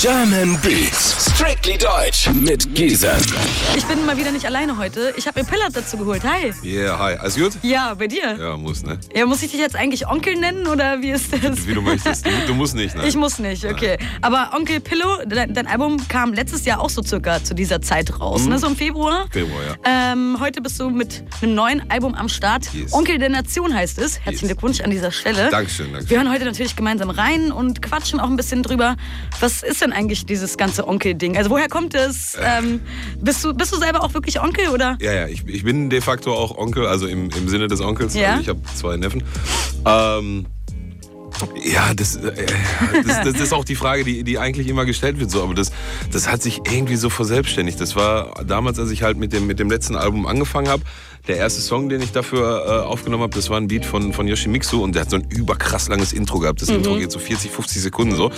German Beats, strictly deutsch mit Giesen. Ich bin mal wieder nicht alleine heute. Ich habe mir Pillard dazu geholt. Hi. Yeah, hi. Alles gut? Ja, bei dir? Ja, muss, ne? Ja, muss ich dich jetzt eigentlich Onkel nennen oder wie ist das? Wie du möchtest. Du, du musst nicht, ne? Ich muss nicht, okay. Aber Onkel Pillow, dein, dein Album kam letztes Jahr auch so circa zu dieser Zeit raus, ne? So im Februar. Februar, ja. Ähm, heute bist du mit einem neuen Album am Start. Yes. Onkel der Nation heißt es. Herzlichen Yes. Glückwunsch an dieser Stelle. Dankeschön, dankeschön. Wir hören heute natürlich gemeinsam rein und quatschen auch ein bisschen drüber. Was ist denn eigentlich dieses ganze Onkel-Ding? Also woher kommt es? Ähm, bist, du, bist du selber auch wirklich Onkel oder? Ja, ja, ich, ich bin de facto auch Onkel, also im, im Sinne des Onkels. Ja. Also ich habe zwei Neffen. Ähm, ja, das, äh, das, das ist auch die Frage, die, die eigentlich immer gestellt wird. So. Aber das, das hat sich irgendwie so verselbstständigt. Das war damals, als ich halt mit dem, mit dem letzten Album angefangen habe. Der erste Song, den ich dafür äh, aufgenommen habe, das war ein Beat von, von Yoshimitsu und der hat so ein überkrass langes Intro gehabt. Das Intro geht so 40, 50 Sekunden so.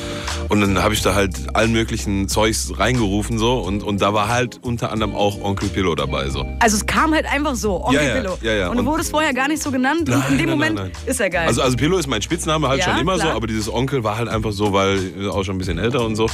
Und dann habe ich da halt allen möglichen Zeugs reingerufen so und, und da war halt unter anderem auch Onkel Pillow dabei so. Also es kam halt einfach so, Onkel Ja, ja, Pillow. ja, ja. Und du Und- wurdest vorher gar nicht so genannt und in Nein, dem nein, Moment nein, nein. ist er geil. Also, also Pillow ist mein Spitzname halt Ja, schon immer klar. so, aber dieses Onkel war halt einfach so, weil ich auch schon ein bisschen älter und so.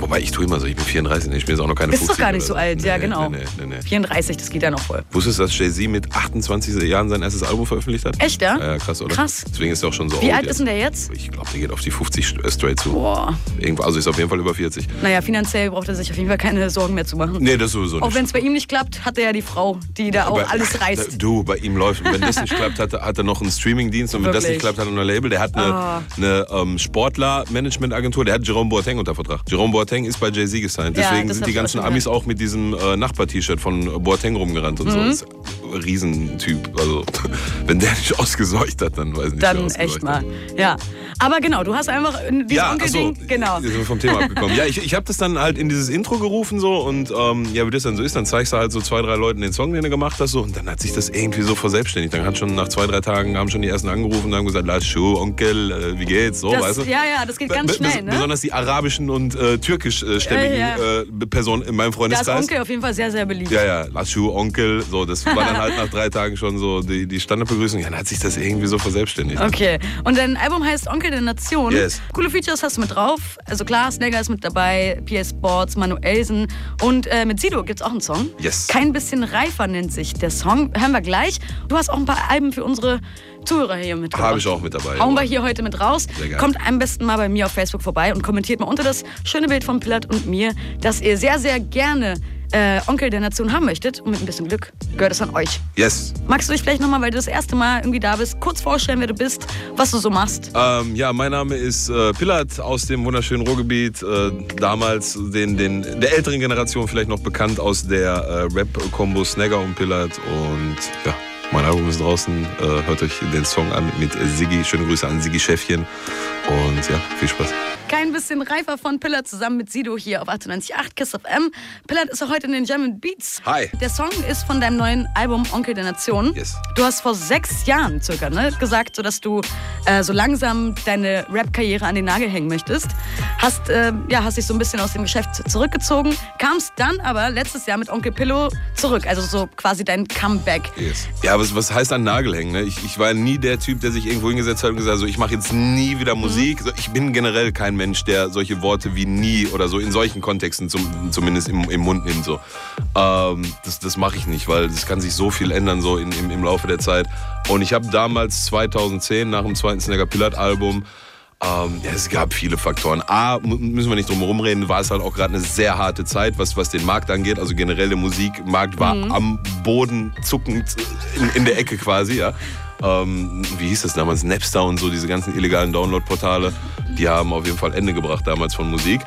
Wobei ich tue immer so, ich bin 34, ich bin jetzt auch noch keine Bist 50 doch gar nicht so alt, Nee, ja genau. Nee, nee. 34, das geht ja noch voll. Wusstest du, dass Jay-Z mit 28 Jahren sein erstes Album veröffentlicht hat? Echt, ja? Ja, ja, krass, oder? Krass. Deswegen ist er auch schon so Wie alt ist denn der jetzt? Ich glaube, der geht auf die 50 st- äh, straight zu. Boah. Irgendwo, also ist auf jeden Fall über 40. Naja, finanziell braucht er sich auf jeden Fall keine Sorgen mehr zu machen. Nee, das sowieso nicht. Auch wenn es bei ihm nicht klappt, hat er ja die Frau, die da auch Aber- alles reißt. Du, bei ihm läuft. Wenn das nicht klappt, hat er, hat er noch einen Streamingdienst und wenn das Wirklich? nicht klappt, hat er noch ein Label. Der hat eine, Ah. eine ähm, Sportler-Management-Agentur. Der hat Jerome Boateng unter Vertrag. Jerome Boateng ist bei Jay-Z gesigned. Ja, Deswegen das sind die ganzen Amis auch mit diesem äh, Nachbar-T-Shirt von Boateng rumgerannt und so. Mhm. Das ein Riesentyp. Also, wenn der nicht ausgeseucht hat, dann weiß ich nicht, Dann echt hat. mal. Ja. Aber genau, du hast einfach dieses Ja, Onkel-Ding. achso, Genau. Sind wir vom Thema abgekommen. Ja, ich, ich habe das dann halt in dieses Intro gerufen so und ähm, ja, wie das dann so ist, dann zeigst du halt so zwei, drei Leuten den Song, den du gemacht hast so und dann hat sich das irgendwie so verselbstständigt. Dann hat schon nach zwei, drei Tagen haben schon die ersten angerufen und haben gesagt, Laschu, Onkel, äh, wie geht's? So, Das, weißt du? ja, ja, das geht ganz Be- bes- schnell, ne? Besonders die arabischen und äh, türkischstämmigen Ja, ja. äh, Personen in meinem Da ist Freundeskreis. Onkel auf jeden Fall sehr, sehr beliebt. Ja, ja, Laschu, Onkel, so, das war dann halt nach drei Tagen schon so die, die Standardbegrüßung. Ja, dann hat sich das irgendwie so verselbstständigt. Okay. Und dein Album heißt Onkel der Nation. Yes. Coole Features hast du mit drauf. Also klar, Snagger ist mit dabei, PS Sports, Manuelsen und äh, mit Sido gibt's auch einen Song. Yes. Kein bisschen reifer nennt sich der Song. Hören wir gleich. Du hast auch ein paar Alben für unsere Zuhörer hier mit Habe ich auch mit dabei. Hauen wir hier heute mit raus. Sehr gerne. Kommt am besten mal bei mir auf Facebook vorbei und kommentiert mal unter das schöne Bild von Pillard und mir, dass ihr sehr, sehr gerne äh, Onkel der Nation haben möchtet. Und mit ein bisschen Glück gehört es an euch. Yes. Magst du dich vielleicht nochmal, weil du das erste Mal irgendwie da bist, kurz vorstellen, wer du bist, was du so machst? Ähm, ja, mein Name ist äh, Pillard aus dem wunderschönen Ruhrgebiet. Äh, damals den, den, der älteren Generation vielleicht noch bekannt aus der äh, Rap-Kombo Snagger und Pillard. Und ja, mein Album ist draußen. Äh, hört euch den Song an mit Siggi. Schöne Grüße an Siggi Schäffchen. Und ja, viel Spaß. Kein bisschen reifer von Pillard zusammen mit Sido hier auf 98.8 KISS FM. Pillard ist auch heute in den German Beats. Hi. Der Song ist von deinem neuen Album Onkel der Nation. Yes. Du hast vor sechs Jahren circa ne, gesagt, so dass du äh, so langsam deine Rap-Karriere an den Nagel hängen möchtest. Hast, äh, ja, hast dich so ein bisschen aus dem Geschäft zurückgezogen, kamst dann aber letztes Jahr mit Onkel Pillow zurück. Also so quasi dein Comeback. Yes. Ja, aber was heißt an Nagel hängen? Ne? Ich, ich war nie der Typ, der sich irgendwo hingesetzt hat und gesagt hat, so, ich mache jetzt nie wieder Musik. So, Ich bin generell kein Mensch, der solche Worte wie nie oder so in solchen Kontexten zum, zumindest im, im Mund nimmt. So. Ähm, das das mache ich nicht, weil es kann sich so viel ändern so in, im, im Laufe der Zeit. Und ich habe damals 2010 nach dem zweiten Snagger Pillard Album ähm, ja, es gab viele Faktoren. A, müssen wir nicht drum herum reden, war es halt auch gerade eine sehr harte Zeit, was, was den Markt angeht. Also generell der Musikmarkt war am Boden zuckend in, in der Ecke quasi, ja. Ähm, wie hieß das damals? Napster und so, diese ganzen illegalen Download-Portale, die haben auf jeden Fall Ende gebracht damals von Musik.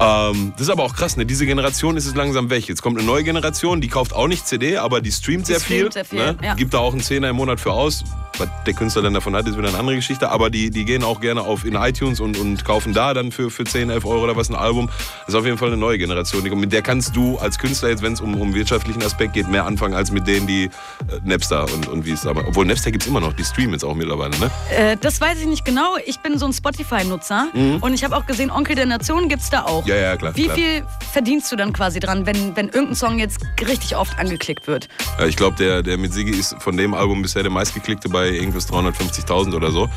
Ähm, das ist aber auch krass, ne? Diese Generation ist es langsam weg. Jetzt kommt eine neue Generation, die kauft auch nicht CD, aber die streamt sehr streamt viel. sehr viel, ne? ja. Gibt da auch einen Zehner im Monat für aus. Was der Künstler dann davon hat, ist wieder eine andere Geschichte. Aber die, die gehen auch gerne auf in iTunes und, und kaufen da dann für, für 10, 11 Euro oder was ein Album. Das ist auf jeden Fall eine neue Generation. Mit der kannst du als Künstler jetzt, wenn es um, um wirtschaftlichen Aspekt geht, mehr anfangen als mit denen, die äh, Napster und, und wie es aber. Obwohl Napster gibt es immer noch, die streamen jetzt auch mittlerweile, ne? Äh, das weiß ich nicht genau. Ich bin so ein Spotify-Nutzer und ich habe auch gesehen, Onkel der Nation gibt's da auch. Mhm. Ja, ja, klar, Wie klar. viel verdienst du dann quasi dran, wenn, wenn irgendein Song jetzt richtig oft angeklickt wird? Ja, ich glaube, der, der mit Siggi ist von dem Album bisher der meistgeklickte bei bei irgendwas 350.000 oder so.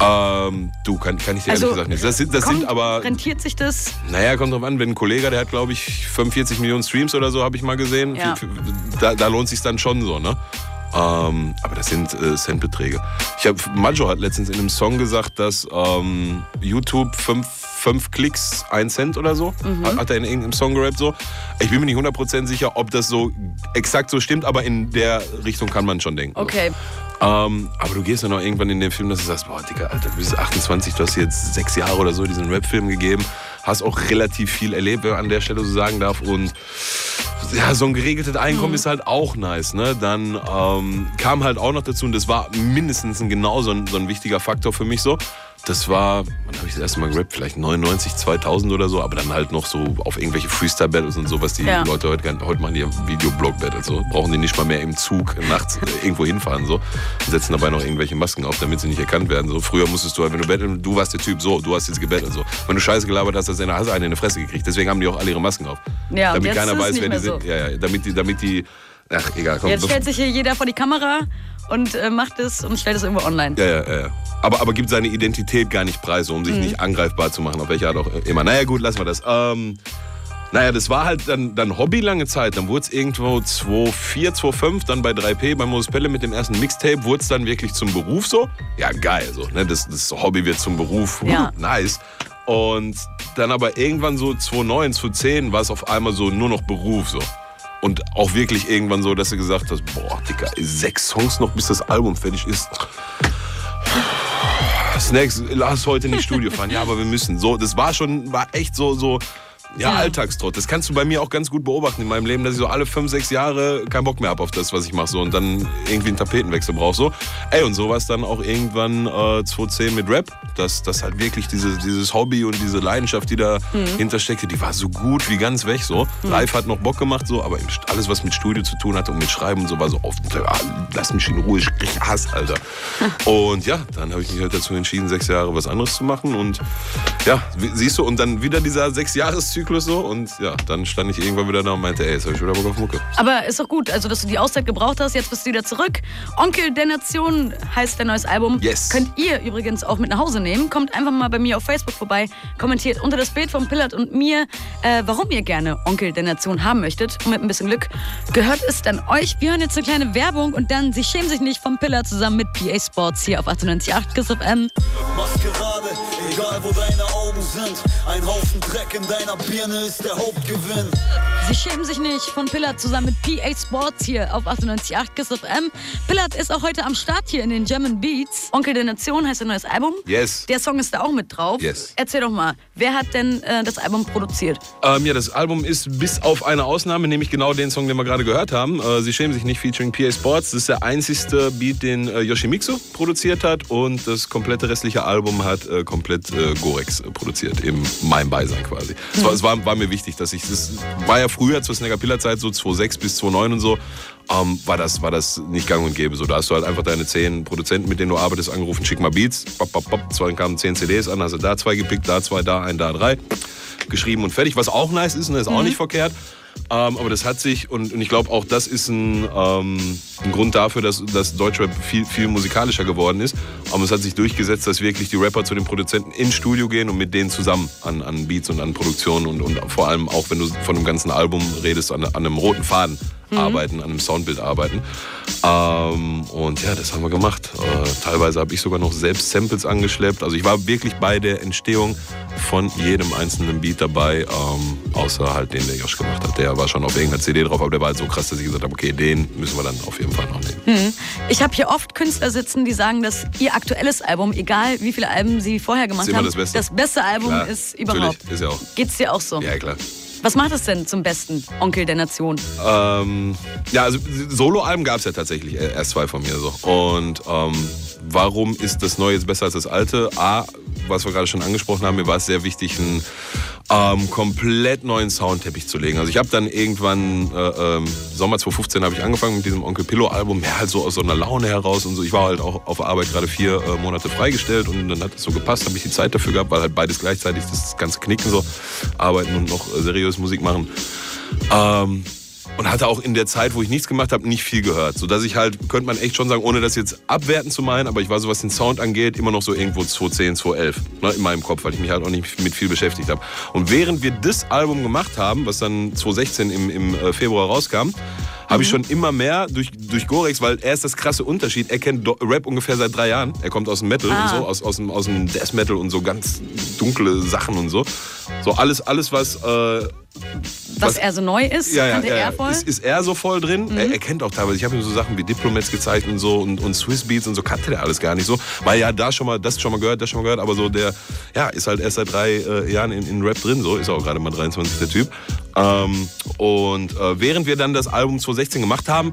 Ähm, du, kann, kann ich dir Also, ehrlich gesagt nicht. Das, sind- das Kommt, sind aber, Rentiert sich das? naja, kommt drauf an, wenn ein Kollege, der hat glaube ich 45 Millionen Streams oder so, habe ich mal gesehen. Ja. Da, da lohnt sich dann schon so, ne? Ähm, aber das sind äh, Centbeträge. Ich habe Majo hat letztens in einem Song gesagt, dass ähm, YouTube fünf, fünf Klicks ein Cent oder so Mhm. hat, hat er in irgendeinem Song gerappt so. Ich bin mir nicht 100% sicher, ob das so exakt so stimmt, aber in der Richtung kann man schon denken. so. Ähm, aber du gehst dann auch irgendwann in den Film, dass du sagst, boah, Digga, Alter, du bist 28, du hast jetzt sechs Jahre oder so diesen Rap-Film gegeben, hast auch relativ viel erlebt, wenn man an der Stelle so sagen darf. Und ja, so ein geregeltes Einkommen ist halt auch nice. Ne? Dann ähm, kam halt auch noch dazu, und das war mindestens ein, genau so ein, so ein wichtiger Faktor für mich so. Das war, wann habe ich das erste Mal gerappt? Vielleicht 99, 2000 oder so, aber dann halt noch so auf irgendwelche Freestyle-Battles und so, was die Ja. Leute heute, gar- heute machen die ja Videoblog-Battles. So. Brauchen die nicht mal mehr im Zug nachts äh, irgendwo hinfahren. So. Und setzen dabei noch irgendwelche Masken auf, damit sie nicht erkannt werden. So. Früher musstest du halt, wenn du battlen, du warst der Typ, so, du hast jetzt gebettelt. So. Wenn du Scheiße gelabert hast, hast du eine, eine in die Fresse gekriegt. Deswegen haben die auch alle ihre Masken auf. Ja, damit jetzt keiner weiß, wer die so. sind. Ja, ja, damit die, damit die, ach, egal, komm. Jetzt stellt sich hier jeder vor die Kamera und äh, macht es und stellt es irgendwo online. Ja, ja, ja. Aber, aber gibt seine Identität gar nicht preis, um sich Mhm. nicht angreifbar zu machen, auf welche Art auch immer. Naja, gut, lassen wir das. Ähm, naja, das war halt dann, dann Hobby lange Zeit. Dann wurde es irgendwo 2004, 2005, dann bei 3P, bei Moses Pelle mit dem ersten Mixtape, wurde es dann wirklich zum Beruf so. Ja, geil, so. Ne? Das, das Hobby wird zum Beruf. Ja. nice. Und dann aber irgendwann so 2009, 2010 war es auf einmal so nur noch Beruf so. Und auch wirklich irgendwann so, dass du gesagt hast, boah, Digga, sechs Songs noch, bis das Album fertig ist. Snacks, lass heute nicht Studio fahren. Ja, aber wir müssen. So, das war schon, war echt so, so, ja, Ja. Alltagstrott. Das kannst du bei mir auch ganz gut beobachten in meinem Leben, dass ich so alle fünf, sechs Jahre keinen Bock mehr habe auf das, was ich mache. So, und dann irgendwie einen Tapetenwechsel brauche. So. Ey, und so war es dann auch irgendwann äh, 2010 mit Rap, dass das halt wirklich diese, dieses Hobby und diese Leidenschaft, die da hintersteckte, die war so gut wie ganz weg. So. Live hat noch Bock gemacht, so, aber alles, was mit Studio zu tun hatte und mit Schreiben und so, war so oft, ah, lass mich in Ruhe, ich krieg Hass, Alter. Und ja, dann habe ich mich halt dazu entschieden, sechs Jahre was anderes zu machen. Und ja, siehst du, und dann wieder dieser Sechs-Jahres-Zyklus so. Und ja, dann stand ich irgendwann wieder da und meinte, ey, jetzt habe ich wieder Bock auf Mucke. Aber ist doch gut, also dass du die Auszeit gebraucht hast, jetzt bist du wieder zurück. Onkel der Nation heißt dein neues Album. Yes. Könnt ihr übrigens auch mit nach Hause nehmen. Kommt einfach mal bei mir auf Facebook vorbei, kommentiert unter das Bild von Pillard und mir, äh, warum ihr gerne Onkel der Nation haben möchtet. Und mit ein bisschen Glück gehört es dann euch. Wir hören jetzt eine kleine Werbung und dann Sie schämen sich nicht vom Pillard zusammen mit PA Sports hier auf 98.8 Kiss FM. Maskerade, egal wo deine Augen sind. Ein Haufen Dreck in deiner Birne ist der Hauptgewinn. Sie schämen sich nicht von Pillard zusammen mit PA Sports hier auf 98.8 Kiss FM. Pillard ist auch heute am Start hier in den German Beats. Onkel der Nation heißt ein neues Album. Yes. Der Song ist da auch mit drauf. Yes. Erzähl doch mal, wer hat denn äh, das Album produziert? Ähm, ja, das Album ist bis auf eine Ausnahme, nämlich genau den Song, den wir gerade gehört haben. Äh, Sie schämen sich nicht, featuring PA Sports. Das ist der einzigste Beat, den äh, Yoshimitsu produziert hat. Und das komplette restliche Album hat äh, komplett äh, Gorex äh, produziert, in meinem Beisein quasi. Es, war, es war, war mir wichtig, dass ich, das war ja früher zur Snagger Pillar Zeit, so 2006 bis 2009 und so, ähm, war, das, war das nicht gang und gäbe. So, da hast du halt einfach deine zehn Produzenten, mit denen du arbeitest, angerufen, schick mal Beats, bop, bop, bop, zwei kamen zehn CDs an, hast du da zwei gepickt, da zwei, da ein, da drei geschrieben und fertig, was auch nice ist, ne, ist auch nicht verkehrt. Ähm, aber das hat sich, und, und ich glaube auch das ist ein, ähm, ein Grund dafür, dass, dass Deutschrap viel, viel musikalischer geworden ist. Aber es hat sich durchgesetzt, dass wirklich die Rapper zu den Produzenten ins Studio gehen und mit denen zusammen an, an Beats und an Produktionen und, und vor allem auch, wenn du von einem ganzen Album redest, an, an einem roten Faden arbeiten, an einem Soundbild arbeiten. Ähm, und ja, das haben wir gemacht. Äh, teilweise habe ich sogar noch selbst Samples angeschleppt. Also ich war wirklich bei der Entstehung von jedem einzelnen Beat dabei, ähm, außer halt den, der Josh gemacht hat. Der war schon auf irgendeiner CD drauf, aber der war halt so krass, dass ich gesagt habe, okay, den müssen wir dann auf jeden Fall noch nehmen. Ich habe hier oft Künstler sitzen, die sagen, dass ihr aktuelles Album, egal wie viele Alben sie vorher gemacht haben, das Beste. das beste Album Klar, ist überhaupt. Natürlich, ist ja auch. Geht's dir auch so? Ja, klar. Was macht es denn zum besten Onkel der Nation? Ähm, ja, also Soloalben gab es ja tatsächlich äh, erst zwei von mir so. Und ähm, warum ist das neue jetzt besser als das alte? A, was wir gerade schon angesprochen haben, mir war es sehr wichtig, einen ähm, komplett neuen Soundteppich zu legen. Also ich habe dann irgendwann, äh, ähm, Sommer 2015 habe ich angefangen mit diesem Onkel Pillow Album, ja halt so aus so einer Laune heraus und so. Ich war halt auch auf Arbeit gerade vier äh, Monate freigestellt und dann hat es so gepasst, habe ich die Zeit dafür gehabt, weil halt beides gleichzeitig das ganze Knicken so, arbeiten und noch äh, seriös Musik machen. Ähm, und hatte auch in der Zeit, wo ich nichts gemacht habe, nicht viel gehört. So dass ich halt, könnte man echt schon sagen, ohne das jetzt abwerten zu meinen, aber ich war so, was den Sound angeht, immer noch so irgendwo 2010, 2011 ne, in meinem Kopf, weil ich mich halt auch nicht mit viel beschäftigt habe. Und während wir das Album gemacht haben, was dann 2016 im, im äh, Februar rauskam, habe ich schon immer mehr durch, durch Gorex, weil er ist das krasse Unterschied. Er kennt Rap ungefähr seit drei Jahren. Er kommt aus dem Metal Ah. und so, aus, aus, dem, aus dem Death Metal und so ganz dunkle Sachen und so. So alles, alles was. Äh, Was er so neu ist, ja, ja, er voll. Ist, ist er so voll drin? Er, er kennt auch teilweise. Ich habe ihm so Sachen wie Diplomats gezeigt und so und, und Swiss Beats und so kannte der alles gar nicht so. Weil ja da schon mal, das schon mal gehört, das schon mal gehört, aber so der, ja, ist halt erst seit drei äh, Jahren in, in Rap drin, so ist auch gerade mal 23 der Typ. Ähm, und äh, während wir dann das Album 2016 gemacht haben,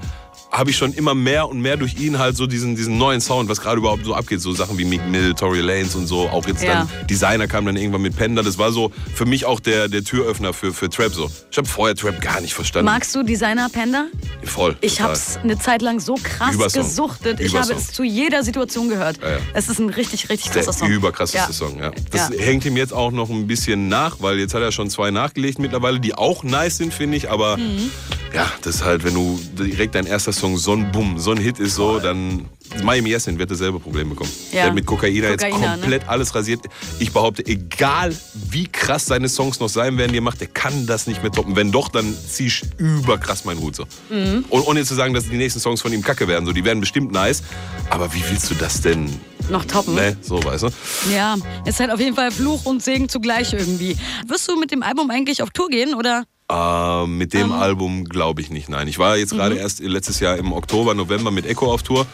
habe ich schon immer mehr und mehr durch ihn halt so diesen, diesen neuen Sound, was gerade überhaupt so abgeht, so Sachen wie Meek Mill, Tory Lanez und so, auch jetzt Ja. dann Designer kam dann irgendwann mit Panda, das war so für mich auch der, der Türöffner für, für Trap so. Ich habe vorher Trap gar nicht verstanden. Magst du Designer Panda? Voll. Ich habe es eine Zeit lang so krass Übersong. gesuchtet. Ich Übersong. habe es zu jeder Situation gehört. Ja, ja. Es ist ein richtig, richtig krasser Song. überkrasseste Ja. Song, ja. Das hängt ihm jetzt auch noch ein bisschen nach, weil jetzt hat er schon zwei nachgelegt mittlerweile, die auch nice sind, finde ich. Aber Mhm. Ja, das ist halt, wenn du direkt dein erster Song so ein Bumm, so ein Hit ist, so, dann. Miami Yassin wird dasselbe Problem bekommen. Ja. Der hat mit Kokaina jetzt Kokaina, ne? komplett alles rasiert. Ich behaupte, egal wie krass seine Songs noch sein werden, die er macht, der kann das nicht mehr toppen. Wenn doch, dann zieh ich überkrass meinen Hut so. Mhm. Und ohne zu sagen, dass die nächsten Songs von ihm kacke werden. So, die werden bestimmt nice. Aber wie willst du das denn? Noch toppen. Ne, so, weißt du? Ja, ist halt auf jeden Fall Fluch und Segen zugleich irgendwie. Wirst du mit dem Album eigentlich auf Tour gehen oder? Äh, mit dem Album glaube ich nicht, nein. Ich war jetzt gerade erst letztes Jahr im Oktober, November mit Echo auf Tour.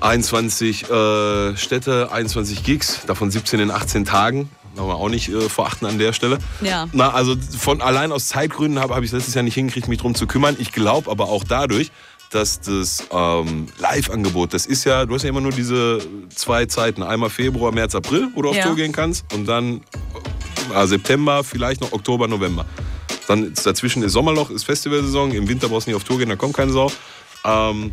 21 äh, Städte, 21 Gigs, davon 17 in 18 Tagen. Wollen wir auch nicht äh, verachten an der Stelle. Ja. Na, also von allein aus Zeitgründen habe hab ich letztes Jahr nicht hingekriegt, mich drum zu kümmern. Ich glaube aber auch dadurch, dass das ähm, Live-Angebot, das ist ja, du hast ja immer nur diese zwei Zeiten. Einmal Februar, März, April, wo du auf Ja. Tour gehen kannst. Und dann äh, September, vielleicht noch Oktober, November. Dann ist, dazwischen ist Sommerloch, ist Festivalsaison. Im Winter brauchst du nicht auf Tour gehen, da kommt keine Sau. Ähm,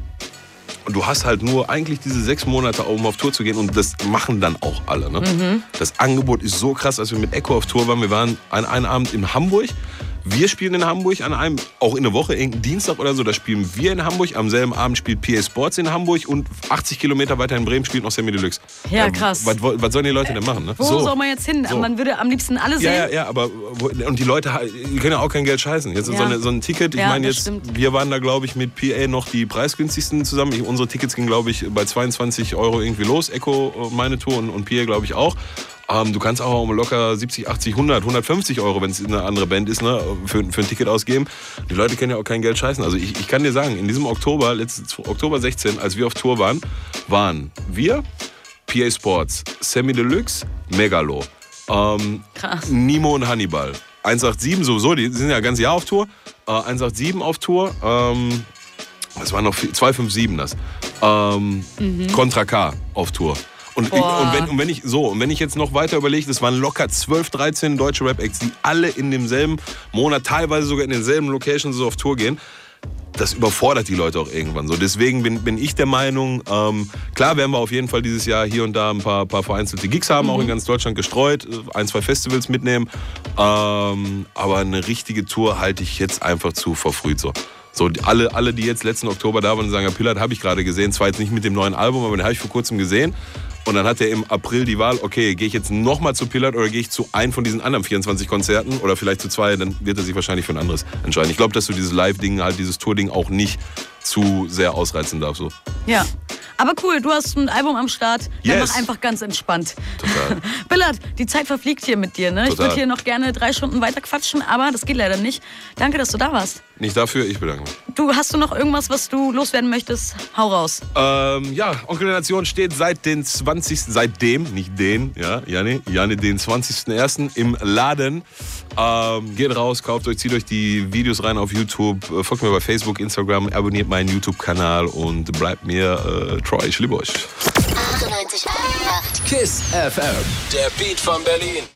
und du hast halt nur eigentlich diese sechs Monate, um auf Tour zu gehen. Und das machen dann auch alle. Ne? Das Angebot ist so krass, als wir mit Echo auf Tour waren. Wir waren an einem Abend in Hamburg. Wir spielen in Hamburg an einem, auch in der Woche, irgendeinen Dienstag oder so, da spielen wir in Hamburg. Am selben Abend spielt PA Sports in Hamburg und 80 Kilometer weiter in Bremen spielt noch Semi Deluxe. Ja, krass. Was, was sollen die Leute denn machen? Ne? Wo soll man jetzt hin? So. Man würde am liebsten alle sehen. Ja, ja, ja, aber wo, und die Leute die können ja auch kein Geld scheißen. Jetzt Ja. so, eine, so ein Ticket, ich Ja, meine jetzt, stimmt. wir waren da glaube ich mit PA noch die preisgünstigsten zusammen. Ich, unsere Tickets gingen glaube ich bei 22 Euro irgendwie los. Echo äh, meine Tour und, und PA glaube ich auch. Ähm, du kannst auch locker 70, 80, 100, 150 Euro, wenn es eine andere Band ist, ne, für, für ein Ticket ausgeben. Die Leute können ja auch kein Geld scheißen. Also ich, ich kann dir sagen, in diesem Oktober, letztes Oktober 16, als wir auf Tour waren, waren wir, PA Sports, Semi Deluxe, Megalo. Ähm, Krass. Nimo und Hannibal. 187 sowieso, die sind ja ganz Jahr auf Tour. Äh, 187 auf Tour. Ähm, das waren noch viel- 257 das. Ähm, Contra K auf Tour. Und, und, wenn, und wenn ich so, und wenn ich jetzt noch weiter überlege, das waren locker 12, 13 deutsche Rap-Acts, die alle in demselben Monat, teilweise sogar in denselben Locations so auf Tour gehen das überfordert die Leute auch irgendwann so. Deswegen bin, bin ich der Meinung, ähm, klar werden wir auf jeden Fall dieses Jahr hier und da ein paar, paar vereinzelte Gigs haben, auch in ganz Deutschland gestreut, ein, zwei Festivals mitnehmen. Ähm, aber eine richtige Tour halte ich jetzt einfach zu verfrüht so. So, alle, alle, die jetzt letzten Oktober da waren und sagen, ja, Pillard habe ich gerade gesehen, zwar jetzt nicht mit dem neuen Album, aber den habe ich vor kurzem gesehen. Und dann hat er im April die Wahl, okay, gehe ich jetzt nochmal zu Pillard oder gehe ich zu einem von diesen anderen 24 Konzerten oder vielleicht zu zwei, dann wird er sich wahrscheinlich für ein anderes entscheiden. Ich glaube, dass du dieses Live-Ding, halt dieses Tour-Ding auch nicht zu sehr ausreizen darfst. So. Ja. Aber cool, du hast ein Album am Start. Dann Yes. mach einfach ganz entspannt. Total. Billard, die Zeit verfliegt hier mit dir. Ne? Ich würde hier noch gerne drei Stunden weiter quatschen, aber das geht leider nicht. Danke, dass du da warst. Nicht dafür, ich bedanke mich. Du, hast du noch irgendwas, was du loswerden möchtest? Hau raus. Ähm, ja, Onkel der Nation steht seit den 20. seitdem, nicht den, ja, Janne, Janne, den 20.01. im Laden. Ähm, geht raus, kauft euch, zieht euch die Videos rein auf YouTube, äh, folgt mir bei Facebook, Instagram, abonniert meinen YouTube-Kanal und bleibt mir äh, treu. Ich liebe euch. 98,8 KISS FM. Der Beat von Berlin.